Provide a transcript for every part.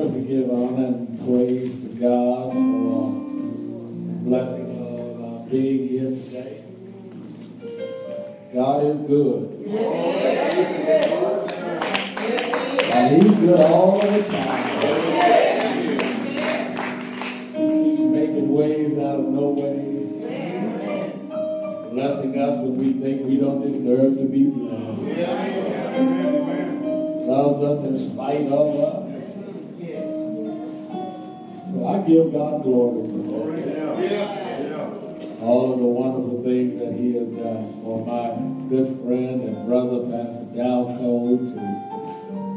First, we give honor and praise to God for the blessing of being here today. God is good. And He's good all the time. He keeps making ways out of no way. Blessing us when we think we don't deserve to be blessed. Loves us in spite of us. Give God glory today. All of the wonderful things that He has done for my good friend and brother, Pastor Dalco, to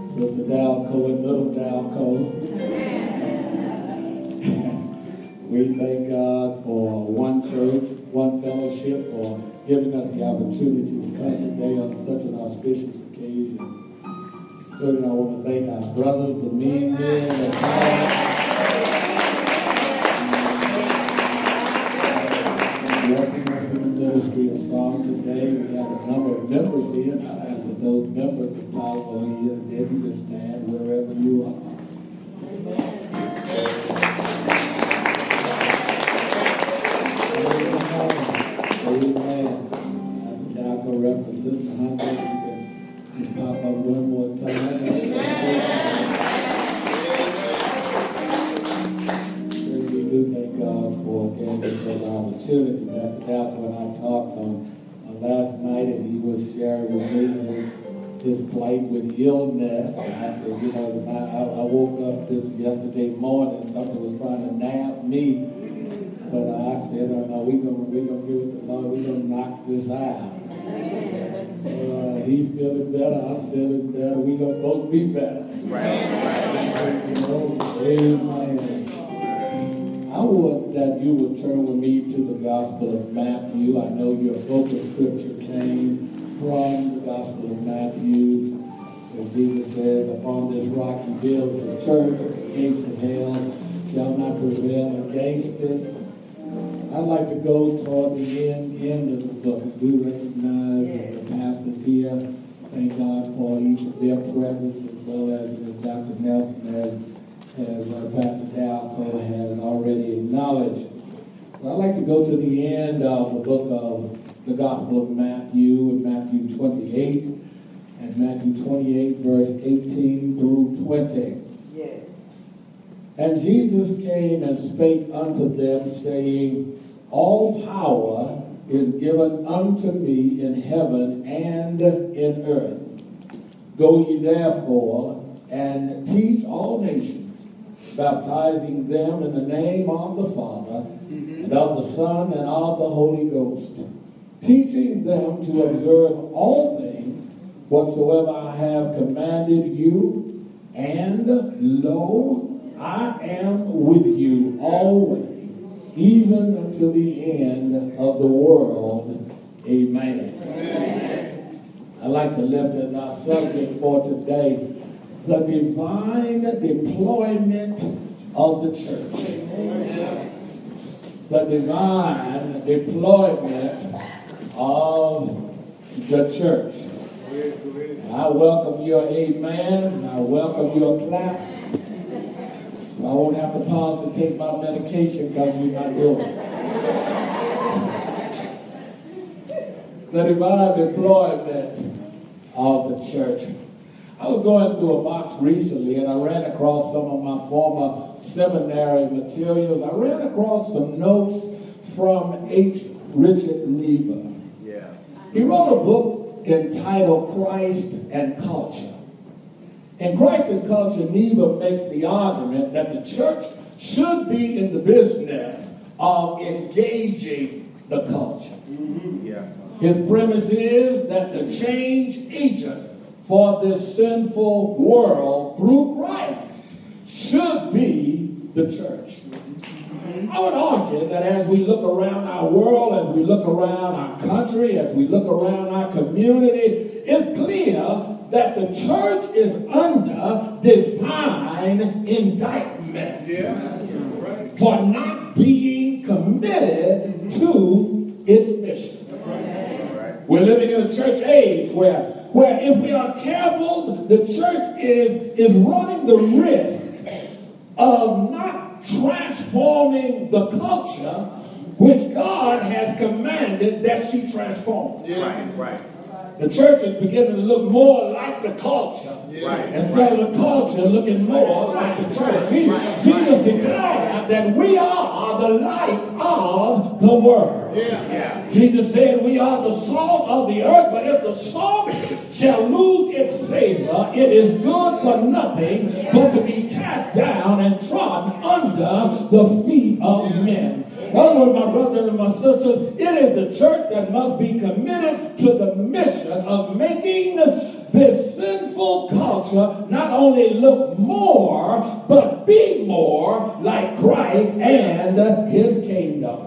Sister Dalco and Little Dalco. we thank God for one church, one fellowship, for giving us the opportunity to come today on such an auspicious occasion. Certainly, I want to thank our brothers, the mean men, the talent. Ministry of song today. We have a number of members here. I ask that those members of Tyler and Debbie to stand wherever plight with illness. And I said, you know, I, I woke up this yesterday morning, something was trying to nab me. But I said, oh, no, we're going we gonna give it the Lord, we're to knock this out. So uh, he's feeling better, I'm feeling better, we're to both be better. Right. You know, amen. I would that you would turn with me to the Gospel of Matthew. I know your focus scripture came from the Gospel of Matthew, where Jesus says, Upon this rock he builds his church, gates of hell shall not prevail against it. I'd like to go toward the end, end of the book. We do recognize that the pastors here. Thank God for each of their presence as well as, as Dr. Nelson as, as uh, Pastor Dalco has already acknowledged. So I'd like to go to the end of the book of the Gospel of Matthew, in Matthew 28, and Matthew 28, verse 18 through 20. Yes. And Jesus came and spake unto them, saying, All power is given unto me in heaven and in earth. Go ye therefore and teach all nations, baptizing them in the name of the Father, mm-hmm. and of the Son, and of the Holy Ghost, teaching them to observe all things whatsoever I have commanded you, and lo, I am with you always, even unto the end of the world. Amen. I'd like to lift as our subject for today the divine deployment of the church. The divine deployment of the church. I welcome your amens. I welcome your claps. So I won't have to pause to take my medication because you're not doing it. The divine deployment of the church. I was going through a box recently and I ran across some of my former seminary materials. I ran across some notes from H. Richard Niebuhr. He wrote a book entitled Christ and Culture. In Christ and Culture, Niebuhr makes the argument that the church should be in the business of engaging the culture. Mm-hmm. Yeah. His premise is that the change agent for this sinful world through Christ should be the church. I would argue that as we look around our world, as we look around our country, as we look around our community, it's clear that the church is under divine indictment for not being committed to its mission. We're living in a church age where, where if we are careful, the church is, is running the risk of not transforming the culture which God has commanded that she transform. Yeah. Right, right. The church is beginning to look more like the culture Right. instead of the culture looking more like the church. He- Jesus declared that we are the light of the world. Yeah. Yeah. Jesus said, We are the salt of the earth, but if the salt shall lose its savor, it is good for nothing but to be cast down and trodden under the feet of men. Other my brothers and my sisters, it is the church that must be committed to the mission of making this sinful culture not only look more, but be more like Christ and his kingdom.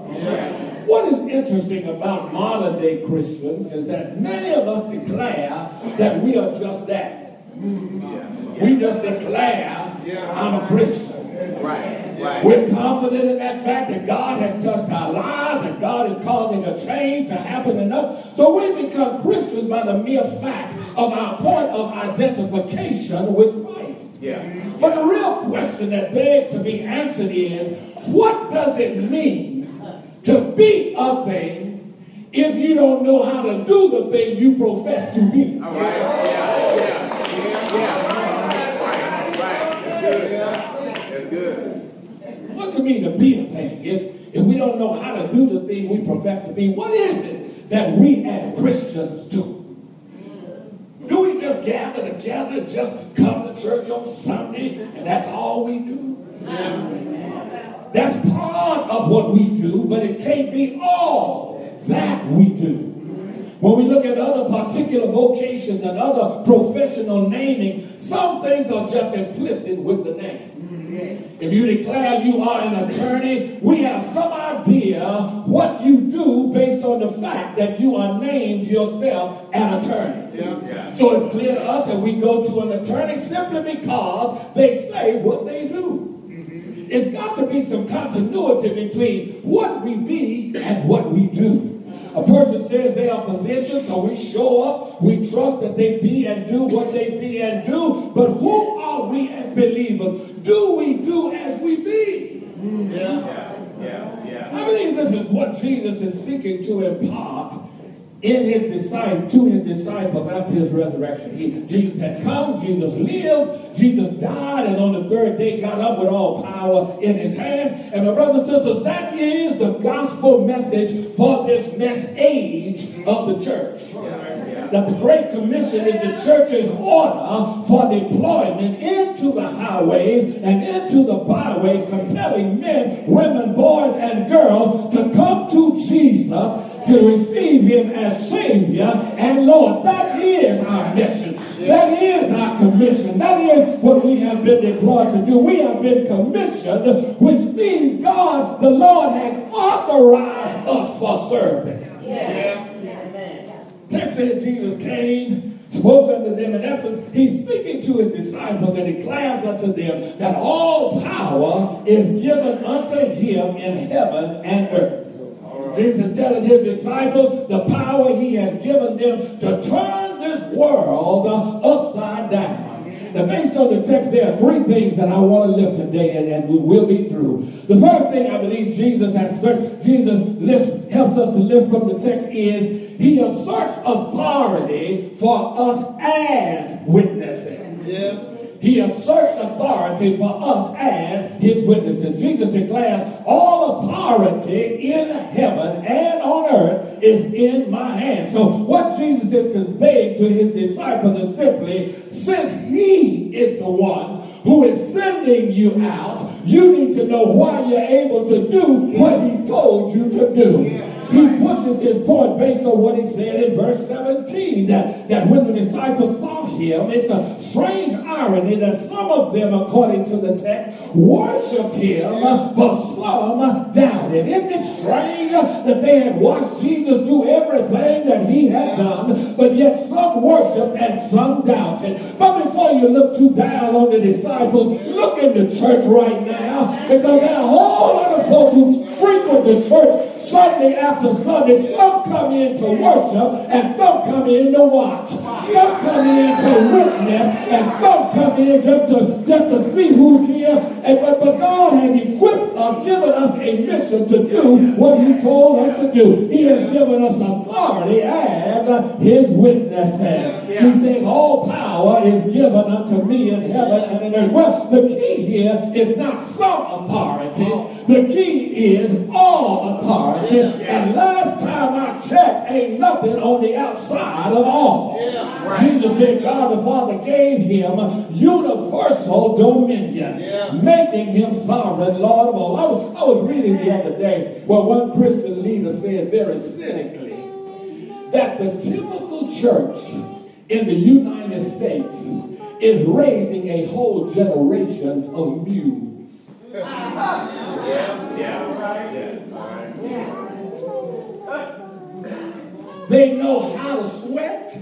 What is interesting about modern day Christians is that many of us declare that we are just that. Mm. We just declare, I'm a Christian. Right. Right. We're confident in that fact that God has touched our lives, that God is causing a change to happen in us. So we become Christians by the mere fact of our point of identification with Christ. Yeah. But the real question that begs to be answered is, what does it mean to be a thing if you don't know how to do the thing you profess to be? All right. Yeah. Yeah. Right. Right. That's good. That's good. What does it mean to be a thing? If, if we don't how to do the thing we profess to be, what is it that we as Christians do? Do we just gather together, just come to church on Sunday, and that's all we do? That's part of what we do, but it can't be all that we do. When we look at other particular vocations and other professional namings, some things are just implicit with the name. Mm-hmm. If you declare you are an attorney, we have some idea what you do based on the fact that you are named yourself an attorney. Yeah. So it's clear to us that we go to an attorney simply because they say what they do. Mm-hmm. It's got to be some continuity between what we be and what we do. A person says they are physicians, so we show up, we trust that they be and do what they be and do, but who are we as believers? Do we do as we be? Yeah. Yeah. Yeah. I believe this is what Jesus is seeking to impart in his disciples, to his disciples after his resurrection. He, Jesus had come, Jesus lived, Jesus died, and on the third day got up with all power in his hands. And my brothers and sisters, that is the gospel message for this next age of the church. That the Great Commission is the church's order for deployment into the highways and into the byways, compelling men, women, boys, and girls to come to Jesus to receive him as Savior and Lord. That is our mission. That is our commission. That is what we have been deployed to do. We have been commissioned, which means God, the Lord, has authorized us for service. Text said Jesus came, spoke unto them, and essence, he's speaking to his disciples and declares unto them that all power is given unto him in heaven and earth. Jesus telling his disciples the power he has given them to turn this world upside down. Now, based on the text, there are three things that I want to lift today, and, and we will be through. The first thing I believe Jesus has Jesus lifts, helps us to lift from the text is he asserts authority for us as witnesses. Yeah. He asserts authority for us as his witnesses. Jesus declares, All authority in heaven and on earth is in my hand. So, what Jesus is conveying to his disciples is simply, since he is the one who is sending you out, you need to know why you're able to do what he told you to do. He pushes his point based on what he said in verse 17 that, that when the disciples saw him, it's a strange irony that some of them, according to the text, worshiped him, but some doubted. Isn't it strange that they had watched Jesus do everything that he had done, but yet some worshiped and some doubted. But before you look too down on the disciples, look in the church right now because there are a whole lot of folks who frequent the church Sunday after Sunday. Some come in to worship and some come in to watch. Some come in to witness and some come in just to, just to see who's here. And, but, but God has equipped us, given us a mission to do what he told us to do. He has given us authority as his witnesses. He says, all power is given unto me in heaven and in earth. Well, the key here is not some authority. The key is all authority. And last time I checked, ain't nothing on the outside of all. Jesus said God the Father gave him universal dominion, making him sovereign Lord of all. I was, I was reading the other day where one Christian leader said very cynically that the typical church in the United States is raising a whole generation of mules. Yeah, yeah, yeah. They know how to sweat.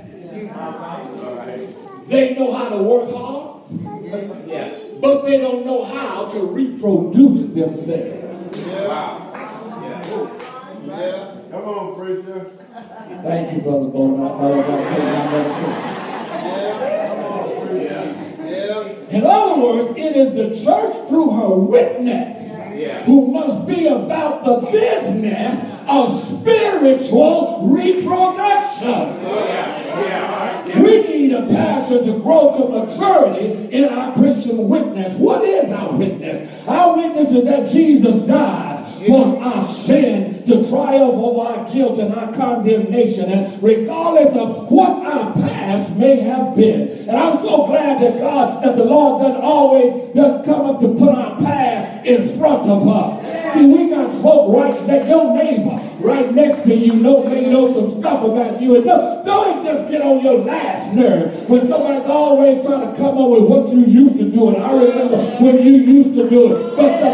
They know how to work hard. But they don't know how to reproduce themselves. Wow. Yeah. Come on, preacher. Thank you, Brother Bowman. I thought I got to take my medication. Yeah. In other words, it is the church through her witness who must be about the business of spiritual reproduction. We need a pastor to grow to maturity in our Christian witness. What is our witness? Our witness is that Jesus died for our sin to triumph over our guilt and our condemnation. And regardless of what our past may have been. And I'm so glad that God, that the Lord doesn't always doesn't come up to put our past in front of us. See, we got folk right next, your neighbor right next to you know they know some stuff about you. And don't, don't just get on your last nerve when somebody's always trying to come up with what you used to do. And I remember when you used to do it. But the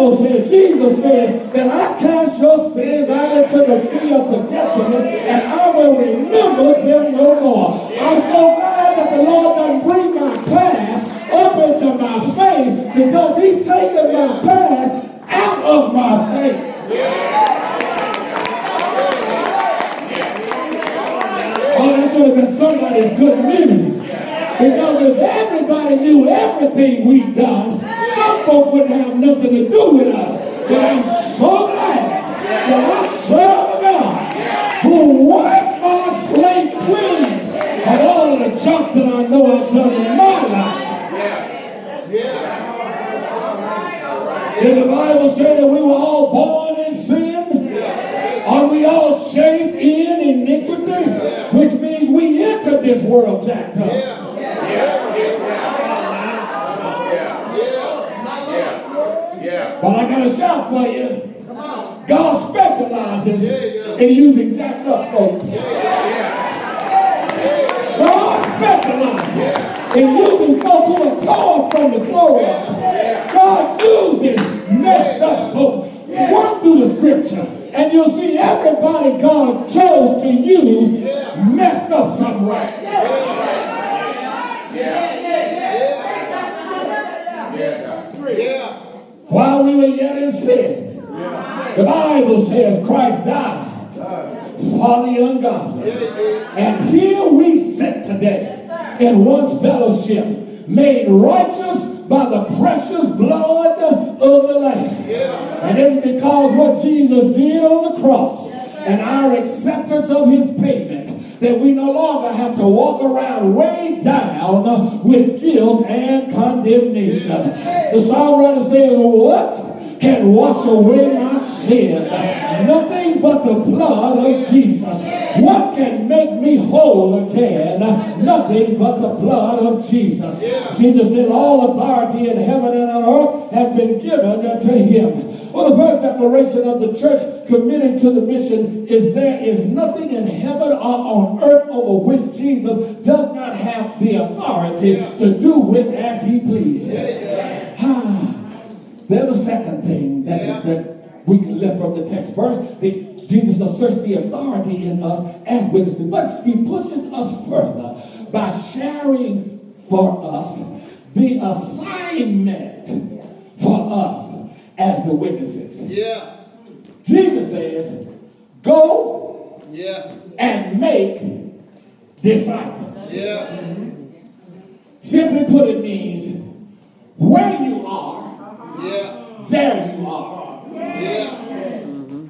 Bible says, Jesus says, that I cast your sins out into the sea of forgetfulness and I will remember them no more. I'm so glad that the Lord doesn't bring my past up into my face because he's taken my past But I got a shout for you. God specializes in using jacked up folks. God specializes in using folks who are torn from the floor up. God uses messed up folks. Work through the scripture and you'll see everybody God chose to use messed up somewhere. While we were yet in sin, the Bible says Christ died for the ungodly. And here we sit today in one fellowship, made righteous by the precious blood of the Lamb. And it's because what Jesus did on the cross and our acceptance of his payment that we no longer have to walk around weighed down with guilt and condemnation. The psalm songwriter says, What can wash away my sin? Nothing but the blood of Jesus. What can make me whole again? Nothing but the blood of Jesus. Jesus said, All authority in heaven and on earth has been given to him. Well, the first declaration of the church committed to the mission is there is nothing in heaven or on earth over which Jesus does not have the authority to do with as he pleases. Ah, there's a second thing that, that we can lift from the text. First, the, Jesus asserts the authority in us as witnesses, but he pushes us further by sharing for us the assignment for us as the witnesses. Yeah. Jesus says, go Yeah. and make disciples. Yeah. Simply put, it means where you are, Yeah. there you are. Yeah.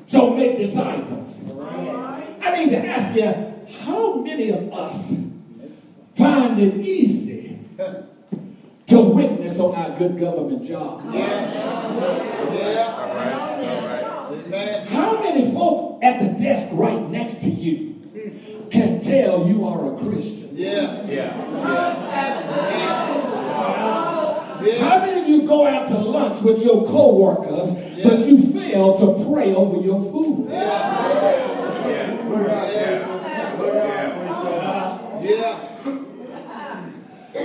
So make disciples. I need to ask you, how many of us find it easy to witness on our good government job? Yeah. All right, all right. Amen. How many folk at the desk right next to you can tell you are a Christian? Yeah. Yeah, Yeah. How many of you go out to lunch with your co-workers, but you fail to pray over your food? Yeah.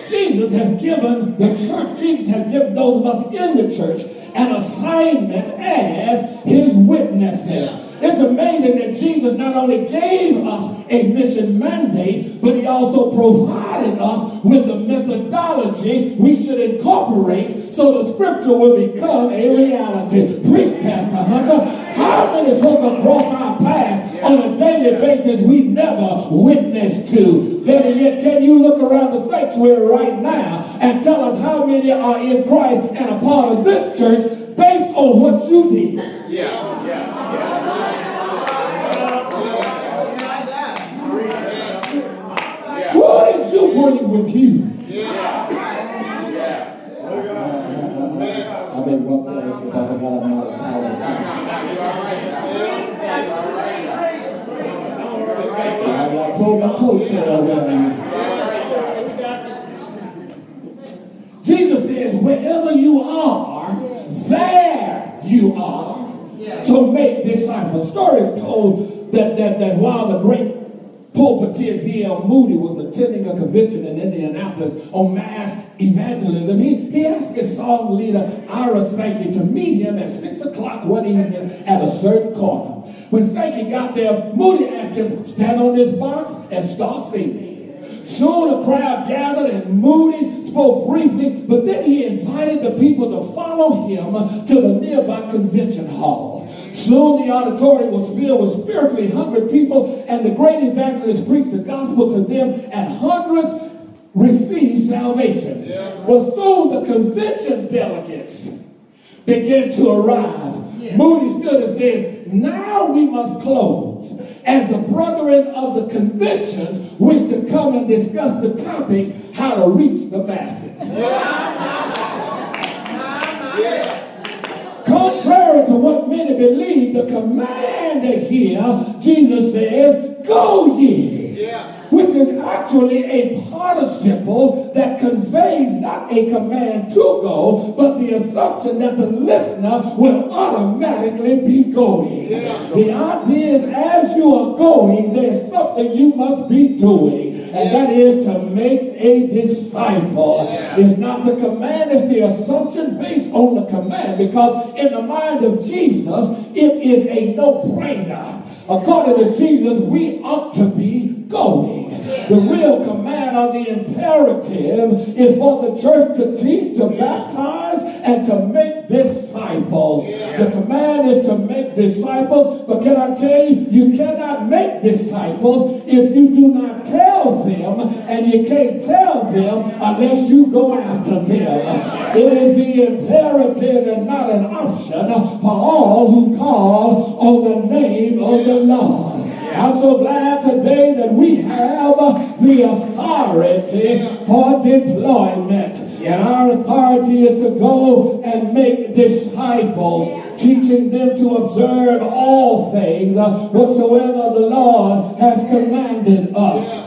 Jesus has given the church, Jesus has given those of us in the church an assignment as his witnesses. Jesus not only gave us a mission mandate, but he also provided us with the methodology we should incorporate so the scripture will become a reality. Preach, Pastor Hunter. How many folk across our path on a daily basis we never witnessed to? Better yet, can you look around the sanctuary right now and tell us how many are in Christ and a part of this church based on what you did? yeah, yeah, yeah. With you? I one fellowship, I forgot I'm not a. I pulled my around you. Jesus says, wherever you are, there you are. So make disciples. Stories told that, that, that while the great pulpiteer D.L. Moody was attending a convention in Indianapolis on mass evangelism, he, he asked his song leader, Ira Sankey, to meet him at 6 o'clock one evening at a certain corner. When Sankey got there, Moody asked him, stand on this box and start singing. Soon a crowd gathered and Moody spoke briefly, but then he invited the people to follow him to the nearby convention hall. Soon the auditorium was filled with spiritually hungry people, and the great evangelist preached the gospel to them, and hundreds received salvation. Well, soon the convention delegates began to arrive. Moody stood and says, Now we must close. As the brethren of the convention wish to come and discuss the topic, how to reach the masses. Contrary to what many believe, the command here, Jesus says, Go ye. Which is actually a participle that conveys not a command to go, but the assumption that the listener will automatically be going. The idea is as you are going, there's something you must be doing, and that is to make a disciple. It's not the command, it's the assumption based on the command, because in the mind of Jesus, it is a no-brainer. According to Jesus, we ought to be going. The real command or the imperative is for the church to teach, to baptize, and to make disciples. The command is to make disciples, but can I tell you, you cannot make disciples if you do not tell them, and you can't tell them unless you go after them. It is the imperative and not an option for all who call on the name of the Lord. I'm so glad today that we have the authority for deployment. And our authority is to go and make disciples, teaching them to observe all things whatsoever the Lord has commanded us.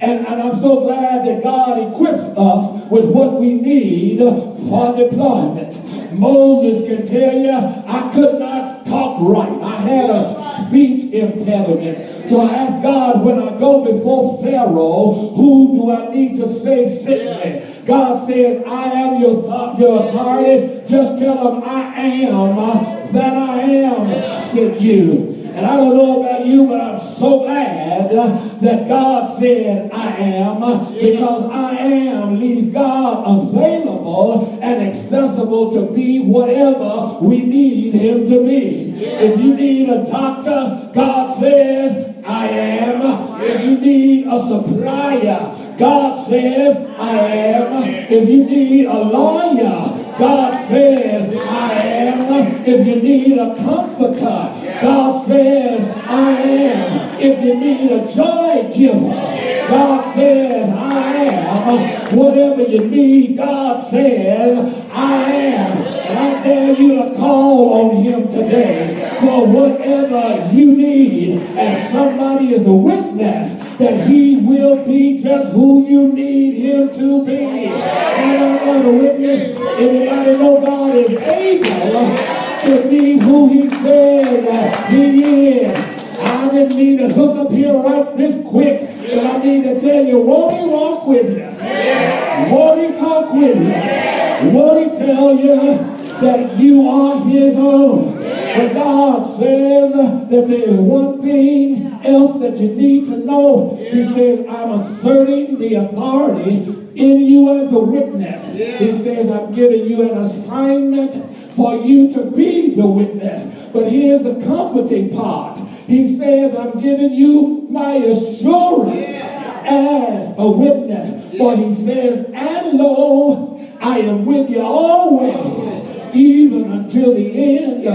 And, and I'm so glad that God equips us with what we need for deployment. Moses can tell you, I could not talk right. I had a speech impediment. So I asked God, when I go before Pharaoh, who do I need to say sent me? God says, I am your, th- your authority. Just tell them I am uh, that I am sent you. And I don't know about you, but I'm so glad that God said I am because I am leaves God available and accessible to be whatever we need him to be. If you need a doctor, God says I am. If you need a supplier, God says I am. If you need a lawyer, God says I am. If you need a comforter, God says I am. If you need a joy giver, God says I am. Whatever you need, God says I am. I dare you to call on him today for whatever you need. And somebody is a witness that he will be just who you need him to be. I not a witness? Anybody know God is able to be who he said he is? I didn't mean to hook up here right this quick, but I need to tell you, won't he walk with you? Won't he talk with you? Won't he tell you that you are his own. But God says that there is one thing else that you need to know. He says, I'm asserting the authority in you as a witness. He says, I'm giving you an assignment for you to be the witness. But here's the comforting part. He says, I'm giving you my assurance as a witness. For he says, and lo, I am with you always even until the end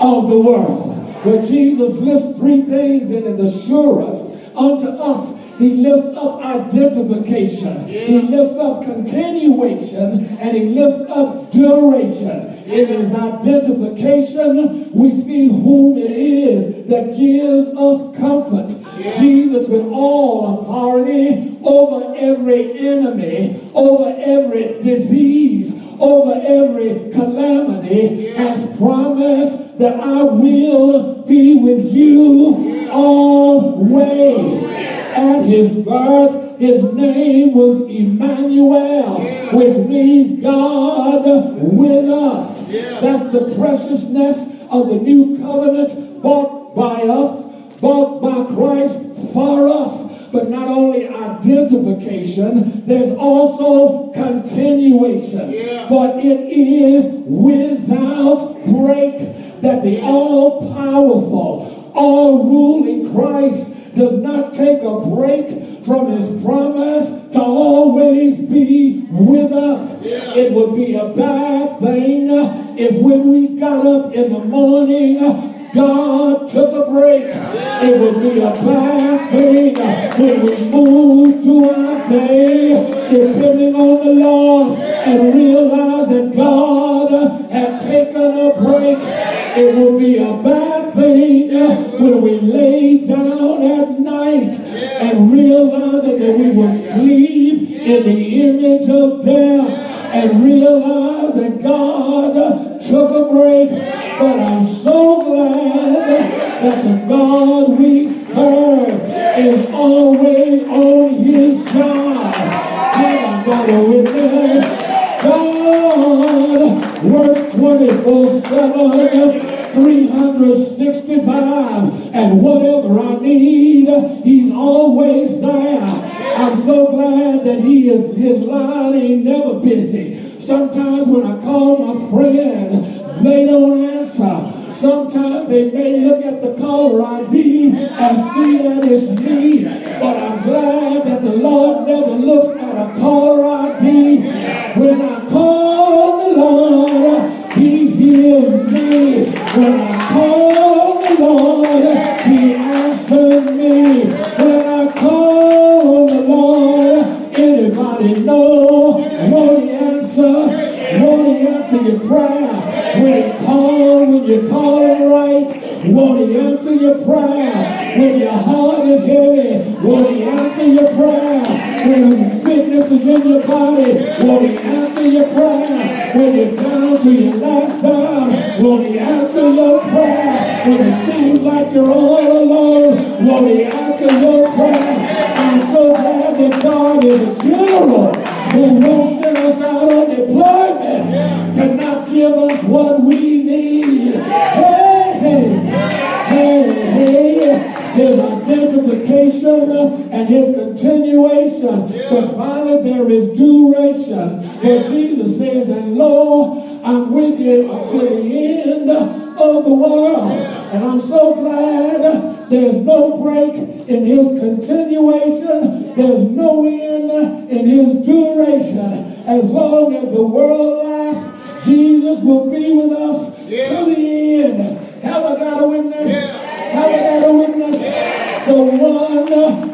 of the world. Where Jesus lists three things in an assurance unto us. He lifts up identification. He lifts up continuation. And he lifts up duration. In his identification, we see whom it is that gives us comfort. Jesus with all authority over every enemy, over every disease, over every has promised that I will be with you always. At his birth, his name was Emmanuel, which means God with us. That's the preciousness lay down at night and realize that we will sleep in the image of death and realize that God anybody know? Won't He answer? Won't He answer your prayer? When he call, when you call him right, won't he answer your prayer? When your heart is heavy, won't he answer your prayer? When sickness is in your body, won't he answer your prayer? When you're down to your last dime, won't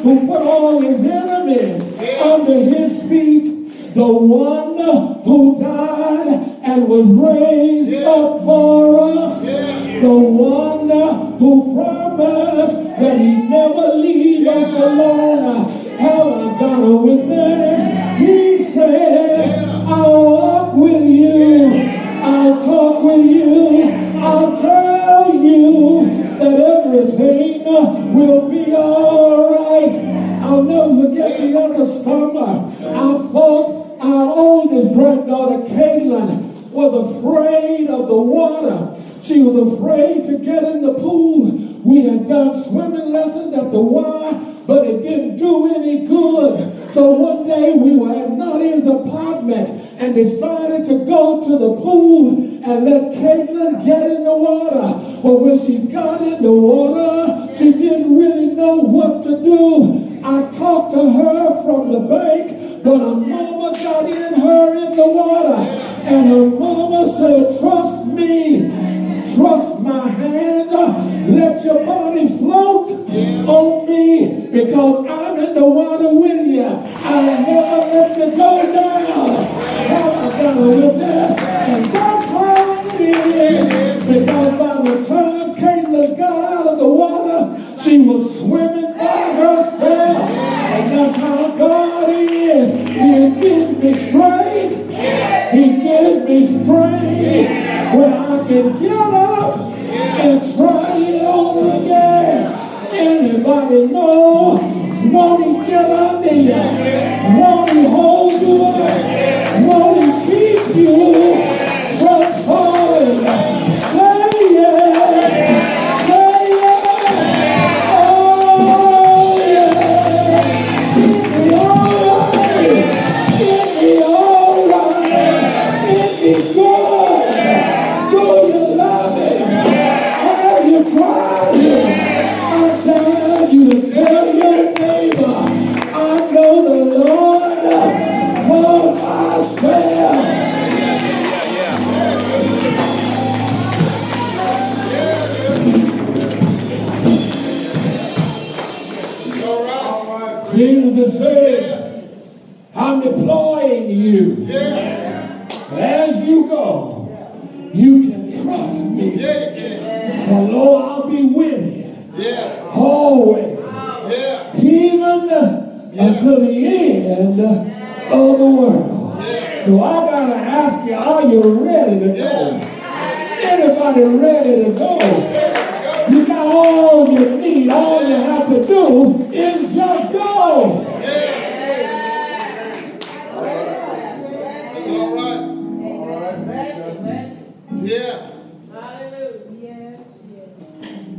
who put all his enemies under his feet, the one move. I talked to her from the bank, but her mama got in her in the water. And her mama said, trust me, trust my hands, let your body float on me because I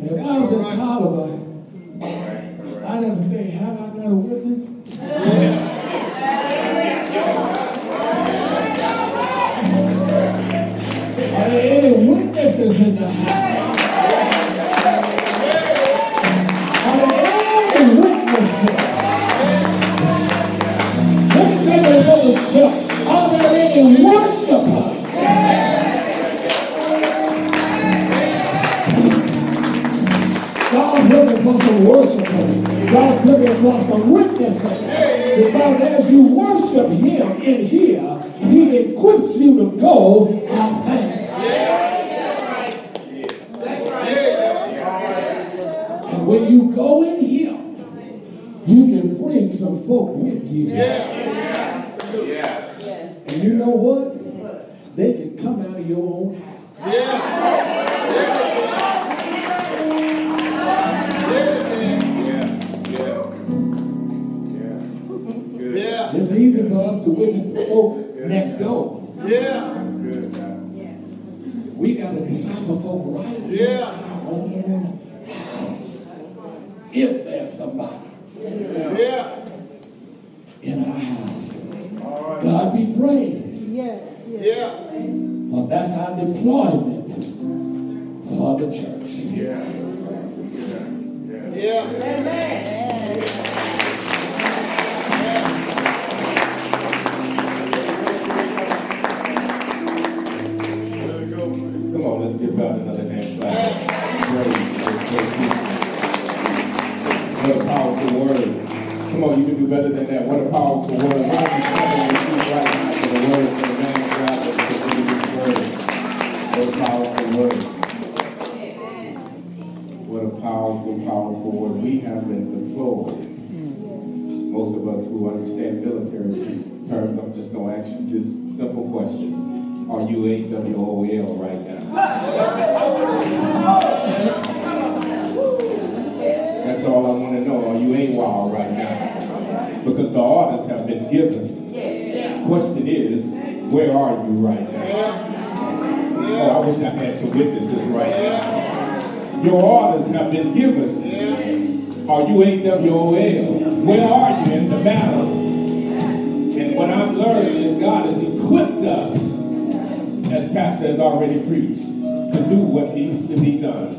If I was a Taliban, right. I'd have to say, have I got a witness? It's easy for us to witness the folk next door. Yeah. We got to disciple folk right yeah. our own house. If there's somebody yeah. in our house. God be praised. Yeah. Yeah. But that's our deployment for the church. Yeah. Yeah. yeah. yeah. Better than that. What a powerful word. Why right the word, for the man of God that presented word. What a powerful word. What a powerful, powerful word. We have been deployed. Most of us who understand military terms, I'm just going to ask you this simple question. Are you AWOL right now? That's all I want to know. Are you AWOL right now? Because the orders have been given. Question is, where are you right now? Oh, I wish I had some witnesses right now. Your orders have been given. Are you AWOL? Where are you in the battle? And what I've learned is God has equipped us, as Pastor has already preached, to do what needs to be done.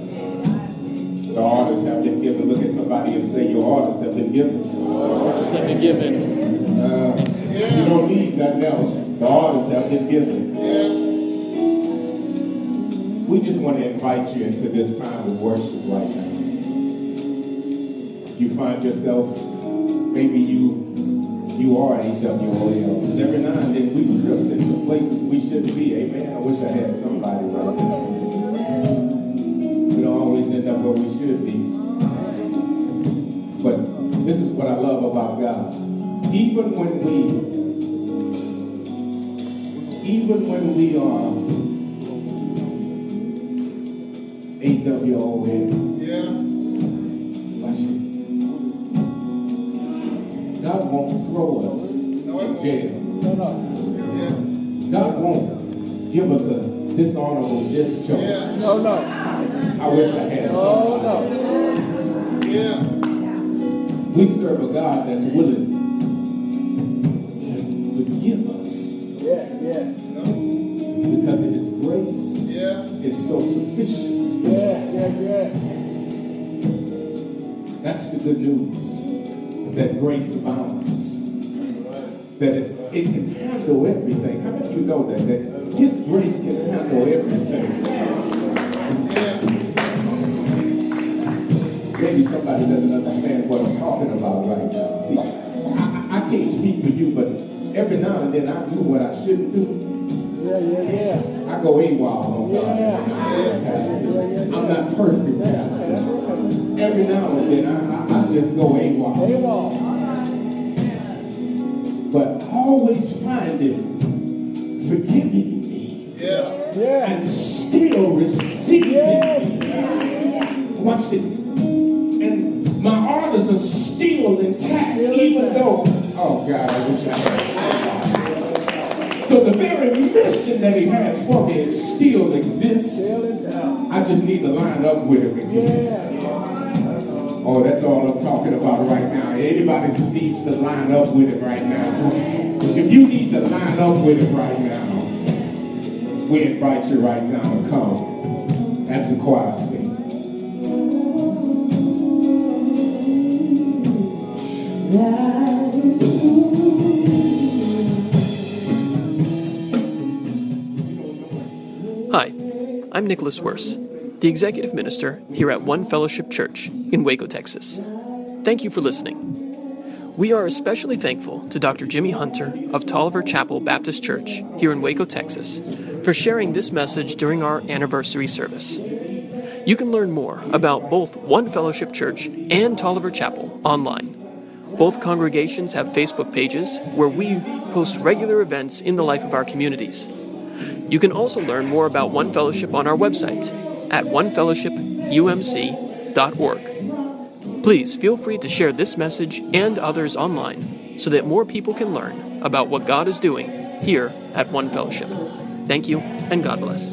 The orders have been given. Look at somebody and say, Your orders have been given. Have been given. Uh, you don't need nothing else. The orders have been given. We just want to invite you into this time of worship right now. You find yourself, maybe you you are AWOL. Because every now and then we drift into places we shouldn't be. Amen. I wish I had somebody right now. We don't always end up where we should be. This is what I love about God. Even when we, even when we are AWOL, Yeah. watch this. God won't throw us in jail. No, no. Yeah. God won't give us a dishonorable discharge. Yeah. No, no. I wish I had No, no. Yeah. We serve a God that's willing to forgive us Yes, yes. because of His grace Yeah. is so sufficient. Yeah, yeah, yeah. That's the good news. That grace abounds. That it's, it can handle everything. How many of you know that? That His grace can handle everything. Now and then I do what I shouldn't do. Yeah, yeah, yeah. I go AWOL on oh God. Yeah. Pastor. I'm not perfect, Pastor. Every now and then I, I, I just go AWOL. Amen. But always find Him forgiving me Yeah. Yeah. and still receiving Yeah. me. Watch this. And my orders are still intact, even though, oh God, I wish I had. So the very mission that he has for me, still exists. It. I just need to line up with him again. Yeah. Oh, that's all I'm talking about right now. Anybody who needs to line up with him right now. If you need to line up with him right now, we invite you right now to come as the choir sings. Hi, I'm Nicholas Wurse, the Executive Minister here at One Fellowship Church in Waco, Texas. Thank you for listening. We are especially thankful to Dr. Jimmy Hunter of Tolliver Chapel Baptist Church here in Waco, Texas, for sharing this message during our anniversary service. You can learn more about both One Fellowship Church and Tolliver Chapel online. Both congregations have Facebook pages where we post regular events in the life of our communities. You can also learn more about One Fellowship on our website at onefellowshipumc.org. Please feel free to share this message and others online so that more people can learn about what God is doing here at One Fellowship. Thank you, and God bless.